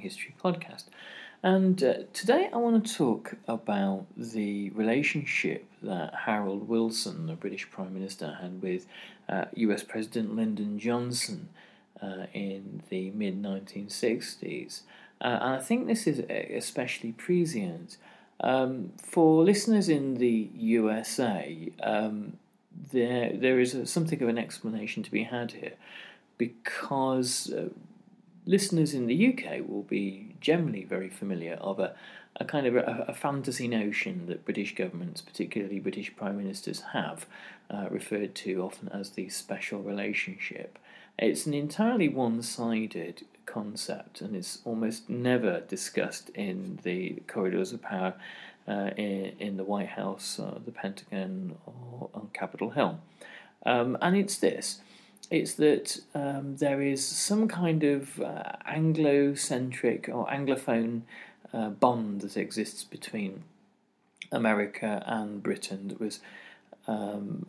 History podcast. And uh, today I want to talk about the relationship that Harold Wilson, the British Prime Minister, had with uh, US President Lyndon Johnson uh, in the mid 1960s. Uh, and I think this is especially prescient. Um, for listeners in the USA, um, there, there is a, something of an explanation to be had here because uh, listeners in the UK will be generally very familiar of a, a kind of a, a, fantasy notion that British governments, particularly British prime ministers, have, uh, referred to often as the special relationship. It's an entirely one sided concept and it's almost never discussed in the corridors of power uh, in, in, the White House, uh, the Pentagon, or on Capitol Hill. Um, and it's this it's that um, there is some kind of uh, Anglo-centric or Anglophone uh, bond that exists between America and Britain that was um,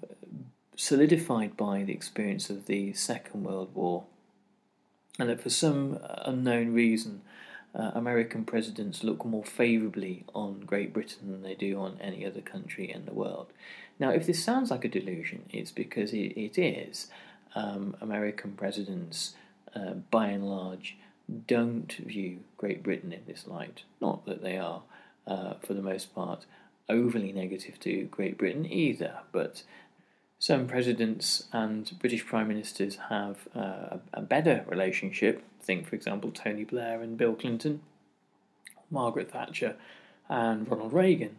solidified by the experience of the Second World War, and that for some unknown reason, uh, American presidents look more favourably on Great Britain than they do on any other country in the world. Now, if this sounds like a delusion, it's because it, it is um, American presidents, uh, by and large, don't view Great Britain in this light. Not that they are, uh, for the most part, overly negative to Great Britain either, but some presidents and British prime ministers have uh, a better relationship. Think, for example, Tony Blair and Bill Clinton, Margaret Thatcher and Ronald Reagan.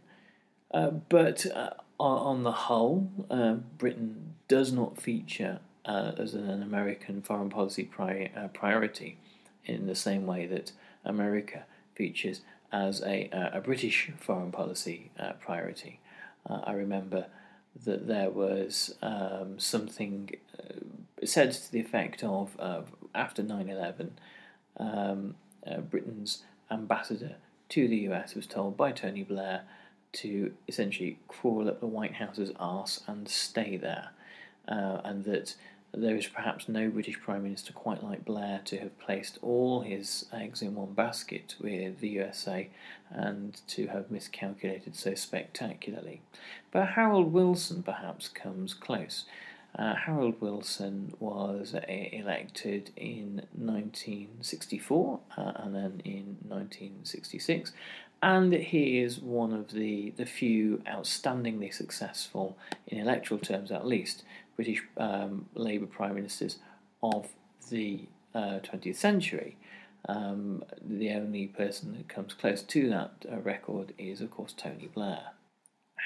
Uh, but uh, on the whole, uh, Britain does not feature uh, as an American foreign policy pri- uh, priority in the same way that America features as a, uh, a British foreign policy uh, priority. Uh, I remember that there was um, something said to the effect of after 9 11, um, Britain's ambassador to the US was told by Tony Blair to essentially crawl up the White House's arse and stay there. Uh, and that there is perhaps no British Prime Minister quite like Blair to have placed all his eggs in one basket with the USA and to have miscalculated so spectacularly. But Harold Wilson perhaps comes close. Uh, Harold Wilson was uh, elected in 1964 uh, and then in 1966, and he is one of the, the few outstandingly successful, in electoral terms at least, British um, Labour prime ministers of the uh, 20th century. Um, the only person that comes close to that uh, record is, of course, Tony Blair.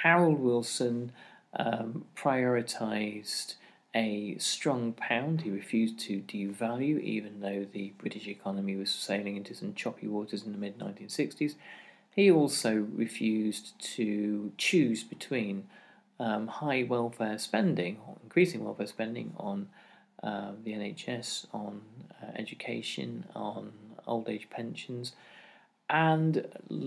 Harold Wilson um, prioritised a strong pound. He refused to devalue, even though the British economy was sailing into some choppy waters in the mid 1960s. He also refused to choose between um, high welfare spending, or increasing welfare spending on uh, the NHS, on uh, education, on old age pensions, and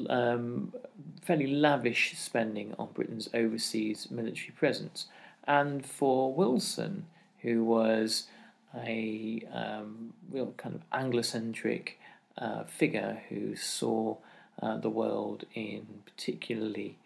um, fairly lavish spending on Britain's overseas military presence. And for Wilson, who was a um, real kind of Anglocentric uh, figure who saw uh, the world in particularly,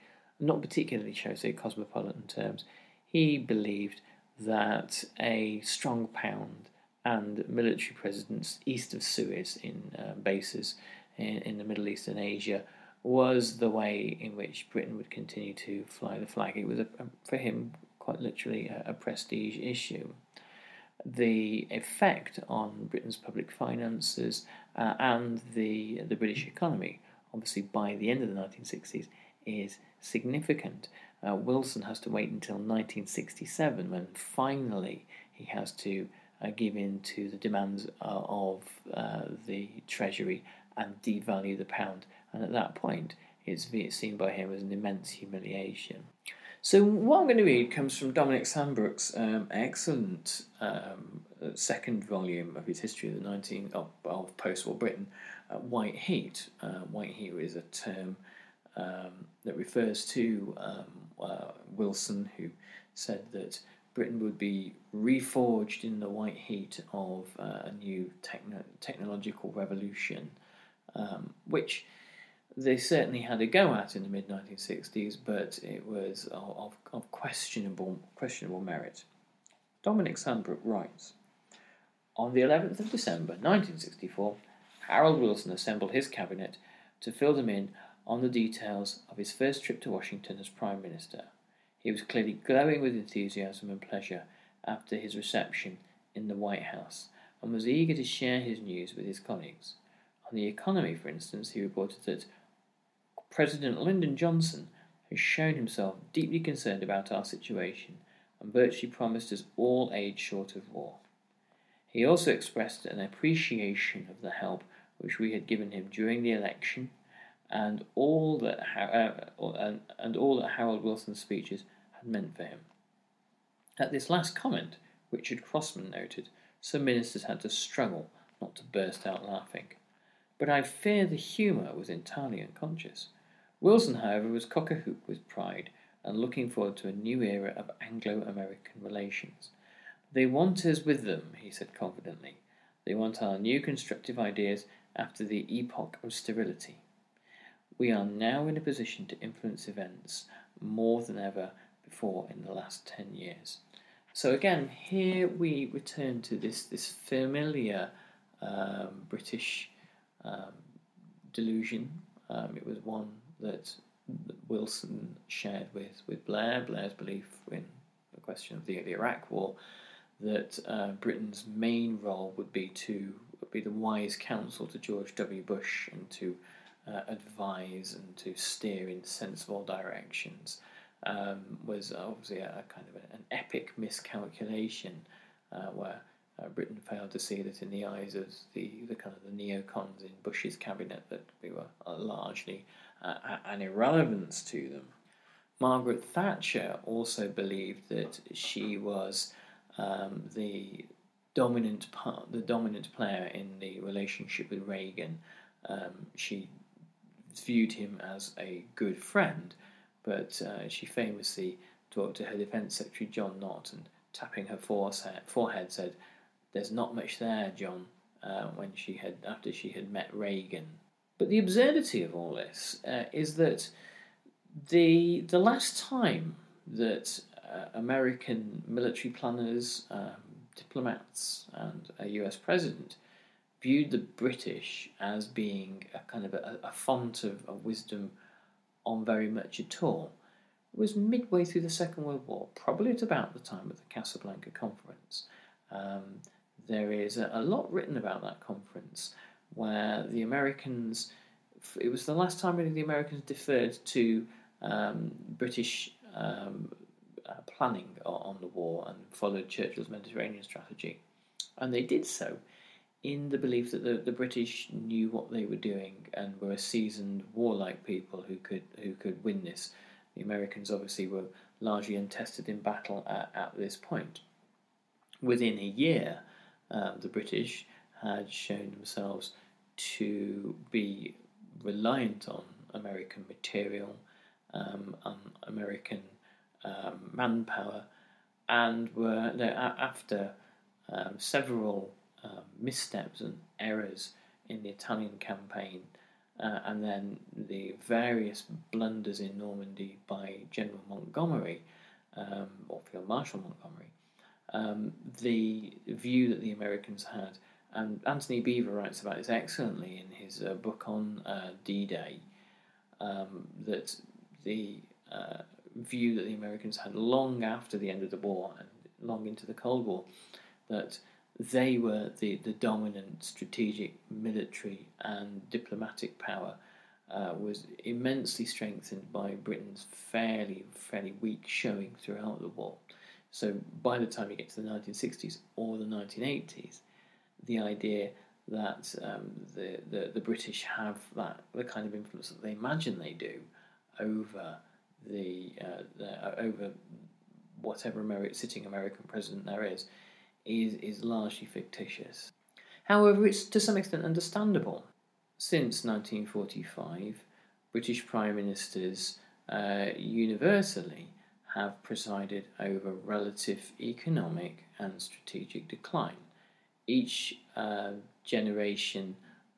not particularly, say, cosmopolitan terms, he believed that a strong pound and military presence east of Suez in uh, bases in, in the Middle East and Asia was the way in which Britain would continue to fly the flag. It was, a, for him, quite literally a, a prestige issue. The effect on Britain's public finances uh, and the the British economy, obviously by the end of the 1960s, is significant. Uh, Wilson has to wait until 1967 when finally he has to uh, give in to the demands uh, of uh, the Treasury and devalue the pound. And at that point, it's seen by him as an immense humiliation. So, what I'm going to read comes from Dominic Sandbrook's um, excellent um, second volume of his history of the 19 of, of post-war Britain, uh, White Heat. Uh, white Heat is a term um, that refers to um, uh, Wilson, who said that Britain would be reforged in the white heat of uh, a new techno- technological revolution um, which they certainly had a go at in the mid 1960s, but it was of, of, questionable questionable merit. Dominic Sandbrook writes On the 11th of December 1964, Harold Wilson assembled his cabinet to fill them in on the details of his first trip to Washington as Prime Minister. He was clearly glowing with enthusiasm and pleasure after his reception in the White House and was eager to share his news with his colleagues. On the economy, for instance, he reported that President Lyndon Johnson has shown himself deeply concerned about our situation and virtually promised us all aid short of war. He also expressed an appreciation of the help which we had given him during the election and all that uh, and, and all that Harold Wilson's speeches had meant for him. At this last comment, Richard Crossman noted, some ministers had to struggle not to burst out laughing but I fear the humour was entirely unconscious. Wilson, however, was cock a hoop with pride and looking forward to a new era of Anglo American relations. They want us with them, he said confidently. They want our new constructive ideas after the epoch of sterility. We are now in a position to influence events more than ever before in the last ten years. So again, here we return to this this familiar um, British um, delusion. Um, it was one that Wilson shared with, with Blair. Blair's belief in the question of the, the Iraq War that uh, Britain's main role would be to be the wise counsel to George W. Bush and to uh, advise and to steer in sensible directions um, was obviously a, a kind of a, an epic miscalculation uh, where uh, Britain failed to see that in the eyes of the, the kind of the neocons in Bush's cabinet that we were uh, largely uh, an irrelevance to them. Margaret Thatcher also believed that she was um, the dominant part, the dominant player in the relationship with Reagan. Um, she viewed him as a good friend, but uh, she famously talked to her Defence Secretary John Nott and tapping her forehead said, there's not much there, John, uh, when she had after she had met Reagan. But the absurdity of all this uh, is that the the last time that uh, American military planners, um, diplomats, and a U.S. president viewed the British as being a kind of a, a font of, of wisdom on very much at all It was midway through the Second World War, probably at about the time of the Casablanca Conference. Um, there is a, lot written about that conference where the Americans, it was the last time really the Americans deferred to um, British um, uh, planning on the war and followed Churchill's Mediterranean strategy. And they did so in the belief that the, the British knew what they were doing and were a seasoned warlike people who could who could win this. The Americans obviously were largely untested in battle at, at this point. Within a year, um, the British had shown themselves to be reliant on American material, um, on American um, manpower, and were after um, several um, missteps and errors in the Italian campaign, uh, and then the various blunders in Normandy by General Montgomery um, or Field Marshal Montgomery, um, the view that the Americans had, and Antony Beevor writes about this excellently in his uh, book on uh, D-Day, um, that the uh, view that the Americans had long after the end of the war and long into the Cold War, that they were the, the dominant strategic military and diplomatic power uh, was immensely strengthened by Britain's fairly fairly weak showing throughout the war. So by the time you get to the 1960s or the 1980s, the idea that um, the, the the British have that the kind of influence that they imagine they do over the, uh, the over whatever Ameri- sitting American president there is is is largely fictitious. However, it's to some extent understandable. Since 1945, British Prime Ministers uh, universally have presided over relative economic and strategic decline. Each uh, generation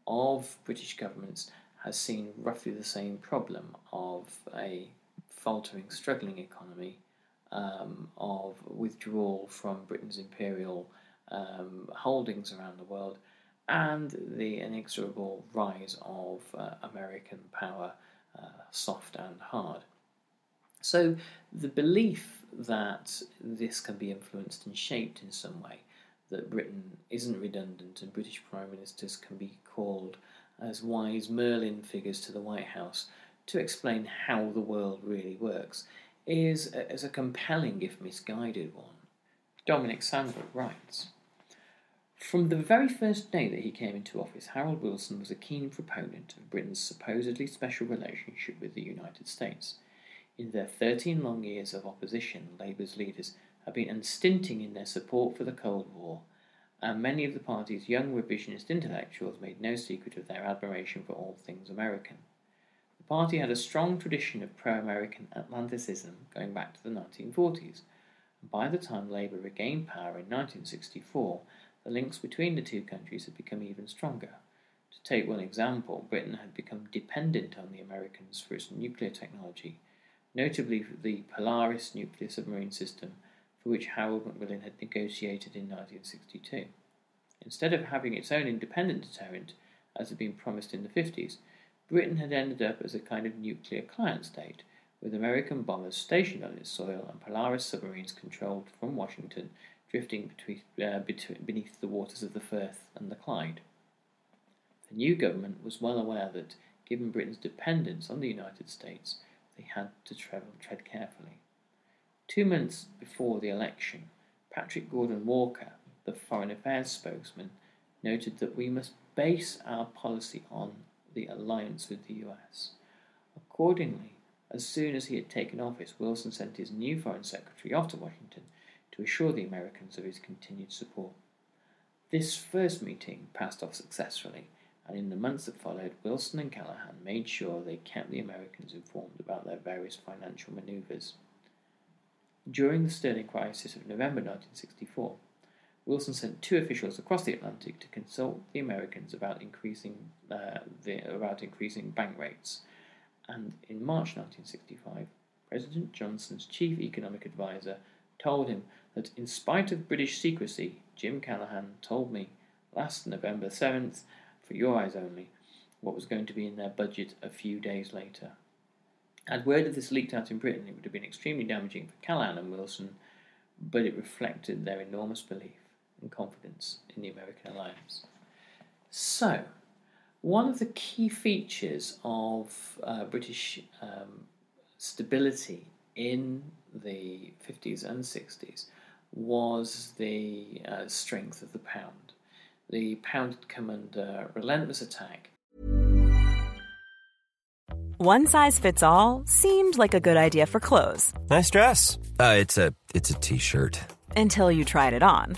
of British governments has seen roughly the same problem of a faltering, struggling economy, um, of withdrawal from Britain's imperial um, holdings around the world, and the inexorable rise of uh, American power, uh, soft and hard. So, the belief that this can be influenced and shaped in some way, that Britain isn't redundant and British Prime Ministers can be called as wise Merlin figures to the White House to explain how the world really works, is a, is a compelling if misguided one. Dominic Sandbrook writes From the very first day that he came into office, Harold Wilson was a keen proponent of Britain's supposedly special relationship with the United States. In their 13 long years of opposition, Labour's leaders have been unstinting in their support for the Cold War, and many of the party's young revisionist intellectuals made no secret of their admiration for all things American. The party had a strong tradition of pro American Atlanticism going back to the 1940s, and by the time Labour regained power in 1964, the links between the two countries had become even stronger. To take one example, Britain had become dependent on the Americans for its nuclear technology, notably the Polaris nuclear submarine system, for which Harold Macmillan had negotiated in 1962. Instead of having its own independent deterrent, as had been promised in the 50s, Britain had ended up as a kind of nuclear client state, with American bombers stationed on its soil and Polaris submarines controlled from Washington drifting between, uh, beneath the waters of the Firth and the Clyde. The new government was well aware that, given Britain's dependence on the United States, they had to travel, tread carefully. Two months before the election, Patrick Gordon Walker, the Foreign Affairs spokesman, noted that we must base our policy on the alliance with the US. Accordingly, as soon as he had taken office, Wilson sent his new Foreign Secretary off to Washington to assure the Americans of his continued support. This first meeting passed off successfully, and in the months that followed, Wilson and Callaghan made sure they kept the Americans informed about their various financial maneuvers. During the sterling crisis of November 1964, Wilson sent two officials across the Atlantic to consult the Americans about increasing uh, the, about increasing bank rates. And in March 1965, President Johnson's chief economic advisor told him that in spite of British secrecy, Jim Callaghan told me last November 7th, for your eyes only, what was going to be in their budget a few days later. Had word of this leaked out in Britain, it would have been extremely damaging for Callaghan and Wilson, but it reflected their enormous belief and confidence in the American alliance. So, one of the key features of uh, British um, stability in the 50s and 60s was the uh, strength of the pound. The pound had come under relentless attack. One size fits all seemed like a good idea for clothes. Nice dress. Uh, it's a it's a t-shirt. Until you tried it on.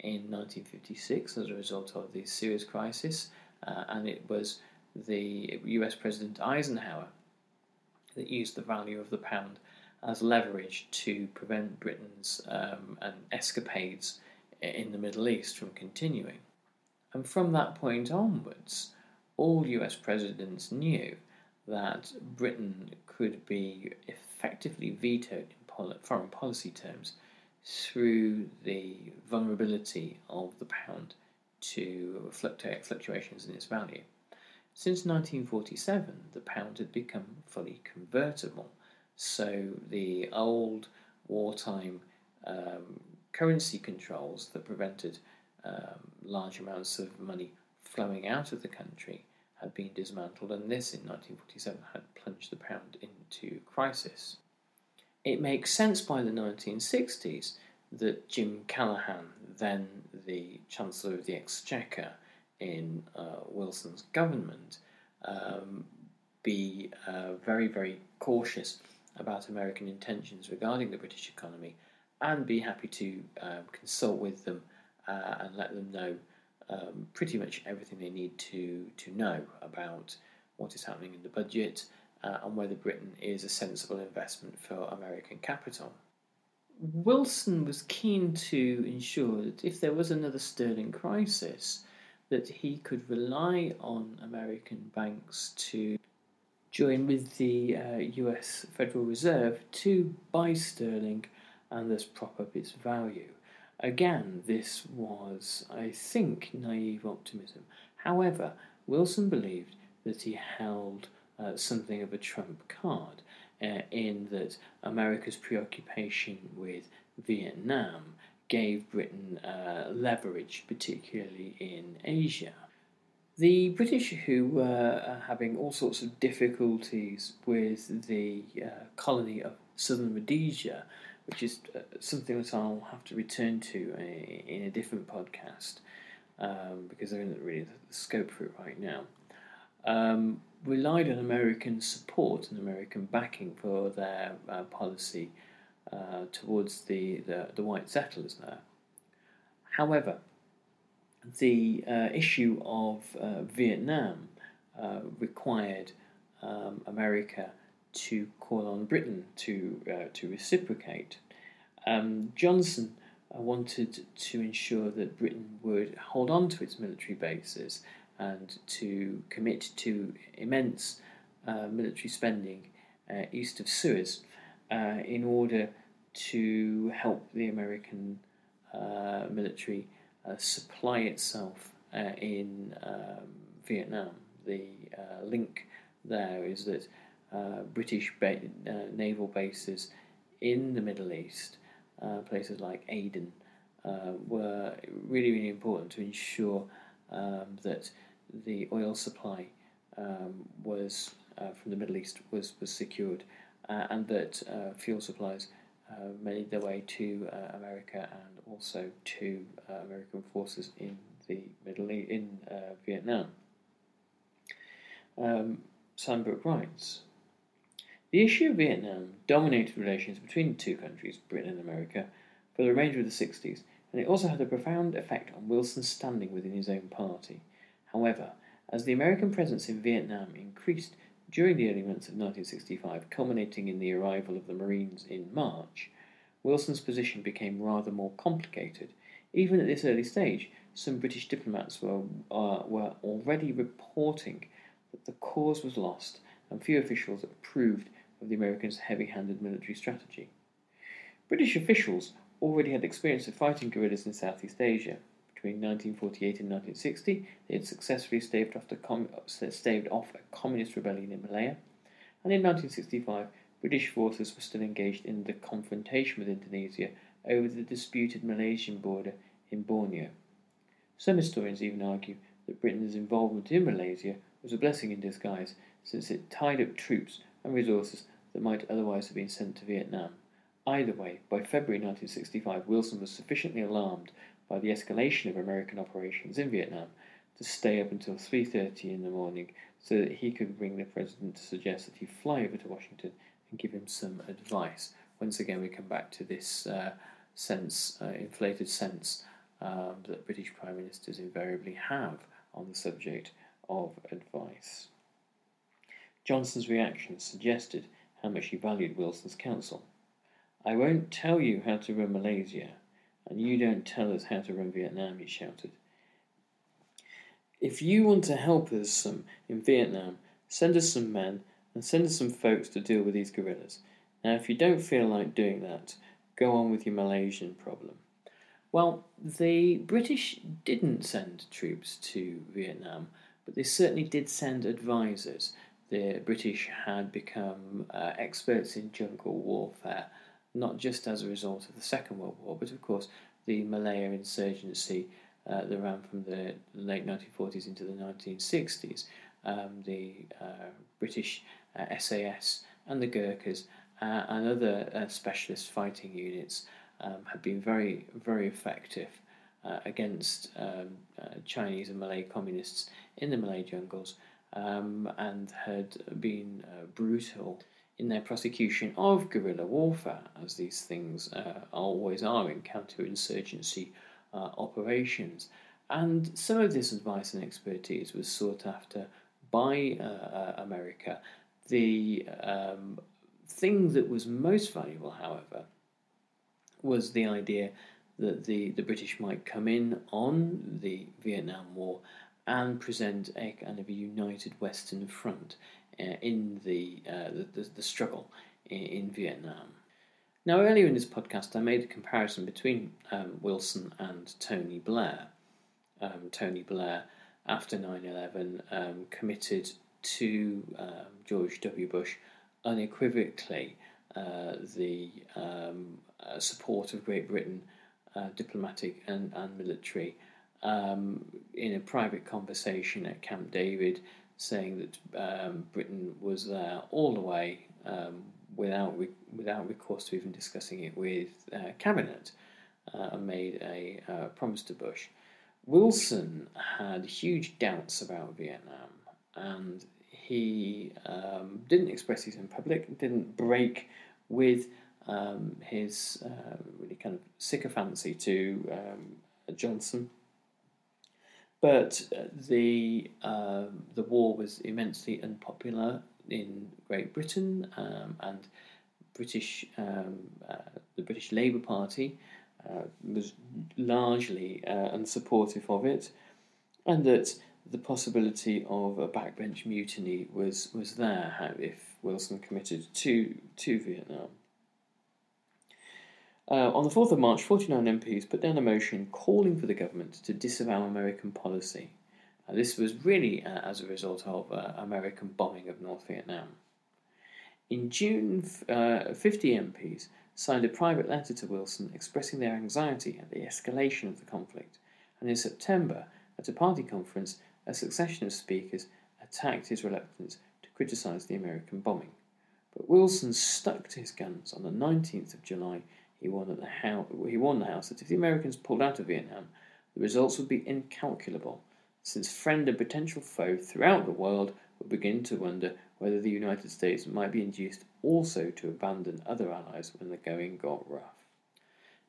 In 1956 as a result of the Suez Crisis, uh, and it was the US President Eisenhower that used the value of the pound as leverage to prevent Britain's um, and escapades in the Middle East from continuing. And from that point onwards, all US presidents knew that Britain could be effectively vetoed in foreign policy terms through the vulnerability of the pound to fluctuations in its value. Since 1947, the pound had become fully convertible, so the old wartime um, currency controls that prevented um, large amounts of money flowing out of the country had been dismantled, and this in 1947 had plunged the pound into crisis. It makes sense by the 1960s that Jim Callaghan, then the Chancellor of the Exchequer in uh, Wilson's government, um, be uh, very, very cautious about American intentions regarding the British economy and be happy to um, consult with them uh, and let them know um, pretty much everything they need to, to know about what is happening in the budget uh, and whether Britain is a sensible investment for American capital. Wilson was keen to ensure that if there was another sterling crisis, that he could rely on American banks to join with the uh, US Federal Reserve to buy sterling and thus prop up its value. Again, this was, I think, naive optimism. However, Wilson believed that he held uh, something of a trump card uh, in that America's preoccupation with Vietnam gave Britain uh, leverage, particularly in Asia. The British, who were uh, having all sorts of difficulties with the uh, colony of southern Rhodesia, which is something that I'll have to return to in a different podcast um, because there isn't really the scope for it right now, um, relied on American support and American backing for their uh, policy uh, towards the, the, the, white settlers there. However, the uh, issue of uh, Vietnam uh, required um, America to call on Britain to, uh, to reciprocate. Um, Johnson wanted to ensure that Britain would hold on to its military bases and to commit to immense uh, military spending uh, east of Suez uh, in order to help the American uh, military uh, supply itself uh, in um, Vietnam. The link there is that British ba- naval bases in the Middle East, places like Aden, were really, really important to ensure um, that the oil supply um, was uh, from the Middle East was was secured, uh, and that uh, fuel supplies uh, made their way to uh, America and also to American forces in the Middle in Vietnam. Um, Sandbrook writes The issue of Vietnam dominated relations between the two countries, Britain and America, for the remainder of the 60s, and it also had a profound effect on Wilson's standing within his own party. However, as the American presence in Vietnam increased during the early months of 1965, culminating in the arrival of the Marines in March, Wilson's position became rather more complicated. Even at this early stage, some British diplomats were, uh, were already reporting that the cause was lost, and few officials approved of the Americans' heavy handed military strategy. British officials already had experience of fighting guerrillas in Southeast Asia. Between 1948 and 1960, they had successfully staved off, com- staved off a communist rebellion in Malaya, and in 1965, British forces were still engaged in the confrontation with Indonesia over the disputed Malaysian border in Borneo. Some historians even argue that Britain's involvement in Malaysia was a blessing in disguise, since it tied up troops and resources that might otherwise have been sent to Vietnam. Either way, by February 1965, Wilson was sufficiently alarmed by the escalation of American operations in Vietnam to stay up until 3:30 in the morning so that he could bring the president to suggest that he fly over to Washington and give him some advice. Once again, we come back to this uh, sense, uh, inflated sense um, that British prime ministers invariably have on the subject of advice. Johnson's reaction suggested how much he valued Wilson's counsel. I won't tell you how to run Malaysia, and you don't tell us how to run Vietnam, he shouted. If you want to help us some in Vietnam, send us some men and send us some folks to deal with these guerrillas. Now, if you don't feel like doing that, go on with your Malaysian problem. Well, the British didn't send troops to Vietnam, but they certainly did send advisors. The British had become uh, experts in jungle warfare not just as a result of the Second World War, but of course the Malaya insurgency uh, that ran from the late 1940s into the 1960s, um, the uh, British uh, SAS and the Gurkhas uh, and other uh, specialist fighting units um, had been very, very effective uh, against um, Chinese and Malay communists in the Malay jungles um, and had been brutal in their prosecution of guerrilla warfare, as these things uh, always are in counterinsurgency uh, operations. And some of this advice and expertise was sought after by uh, uh America. The um, thing that was most valuable, however, was the idea that the, the British might come in on the Vietnam War and present a kind of a united Western front in the, uh, the, the, struggle in, in, Vietnam. Now, earlier in this podcast, I made a comparison between um, Wilson and Tony Blair. Um, Tony Blair, after 9 11, um, committed to um, George W. Bush unequivocally uh, the um, uh, support of Great Britain, uh, diplomatic and, and military. Um, in a private conversation at Camp David, saying that um, Britain was there all the way um, without re- without recourse to even discussing it with uh, cabinet, uh, and made a uh, promise to Bush. Wilson had huge doubts about Vietnam, and he um, didn't express these in public, didn't break with um, his uh, really kind of sycophancy to um, Johnson but uh, the um, the war was immensely unpopular in Great Britain, um, and British um, uh, the British Labour Party uh, was largely uh, unsupportive of it, and that the possibility of a backbench mutiny was was there if Wilson committed to to Vietnam. Uh, on the 4th of March, 49 MPs put down a motion calling for the government to disavow American policy. Uh, this was really uh, as a result of uh, American bombing of North Vietnam. In June, uh, 50 MPs signed a private letter to Wilson expressing their anxiety at the escalation of the conflict, and in September, at a party conference, a succession of speakers attacked his reluctance to criticise the American bombing. But Wilson stuck to his guns. On the 19th of July, he warned, that the House, he warned the House that if the Americans pulled out of Vietnam, the results would be incalculable, since friend and potential foe throughout the world would begin to wonder whether the United States might be induced also to abandon other allies when the going got rough.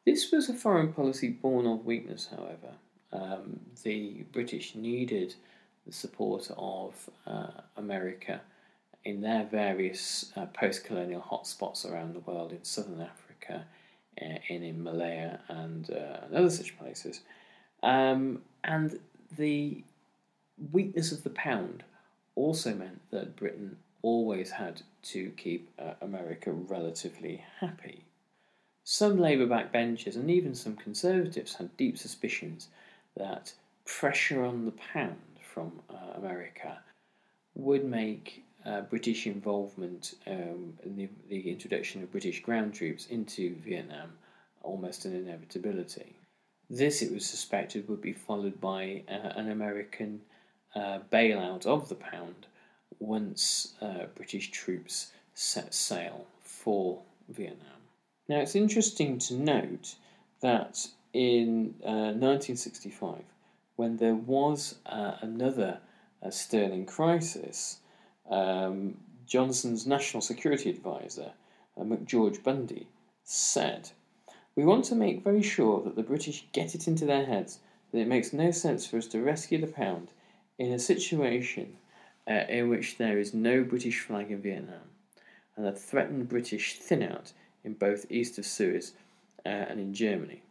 This was a foreign policy born of weakness, however. Um, the British needed the support of uh, America in their various uh, post colonial hotspots around the world in southern Africa, in, in Malaya, and, uh, and other such places. Um, and the weakness of the pound also meant that Britain always had to keep uh, America relatively happy. Some Labour backbenchers and even some Conservatives had deep suspicions that pressure on the pound from uh, America would make uh, British involvement um, the, the, introduction of British ground troops into Vietnam almost an inevitability. This, it was suspected, would be followed by uh, an American uh, bailout of the pound once uh, British troops set sail for Vietnam. Now, it's interesting to note that in 1965, uh, when there was another sterling crisis, um, Johnson's national security advisor, McGeorge Bundy, said, We want to make very sure that the British get it into their heads that it makes no sense for us to rescue the pound in a situation uh, in which there is no British flag in Vietnam and a threatened British thin out in both east of Suez uh, and in Germany.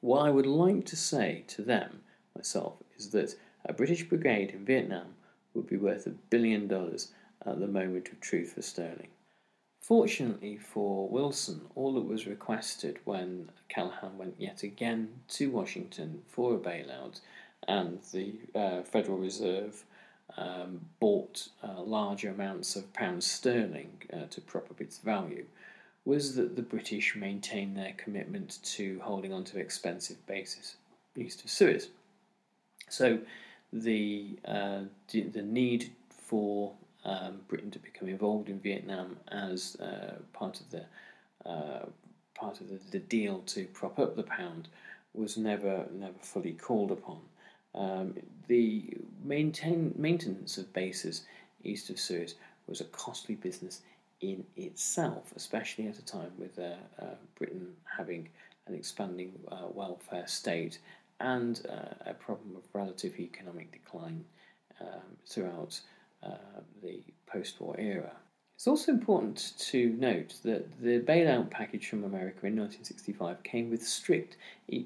What I would like to say to them, myself, is that a British brigade in Vietnam would be worth a billion dollars at the moment of truth for sterling. Fortunately for Wilson, all that was requested when Callaghan went yet again to Washington for a bailout and the uh, Federal Reserve um, bought uh, larger amounts of pounds sterling uh, to prop up its value was that the British maintained their commitment to holding on to expensive bases east of Suez. So the uh, the need for um, Britain to become involved in Vietnam as uh, part of the uh, part of the, the, deal to prop up the pound was never never fully called upon. Um, the maintain, maintenance of bases east of Suez was a costly business in itself, especially at a time with uh, uh, Britain having an expanding uh, welfare state and uh, a problem of relative economic decline um, throughout uh, the post war era. It's also important to note that the bailout package from America in 1965 came with strict,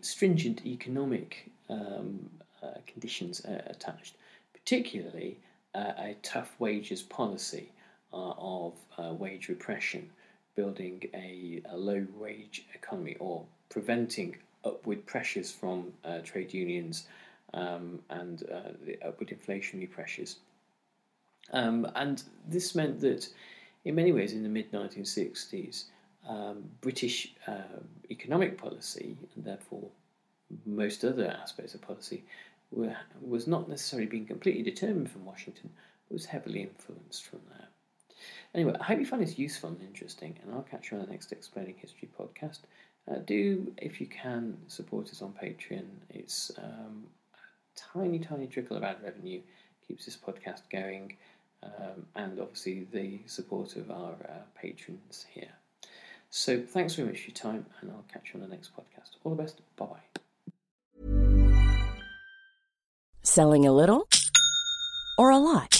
stringent economic um, uh, conditions uh, attached, particularly uh, a tough wages policy of wage repression, building a, a low wage economy or preventing upward pressures from trade unions um, and the upward inflationary pressures. Um, and this meant that, in many ways, in the mid 1960s, um, British uh, economic policy, and therefore most other aspects of policy, were, was not necessarily being completely determined from Washington, but was heavily influenced from there. Anyway, I hope you find this useful and interesting, and I'll catch you on the next Explaining History podcast. Uh, do, if you can, support us on Patreon. It's um, a tiny, tiny trickle of ad revenue keeps this podcast going, um, and obviously the support of our uh, patrons here. So, thanks very much for your time, and I'll catch you on the next podcast. All the best. Bye bye. Selling a little or a lot?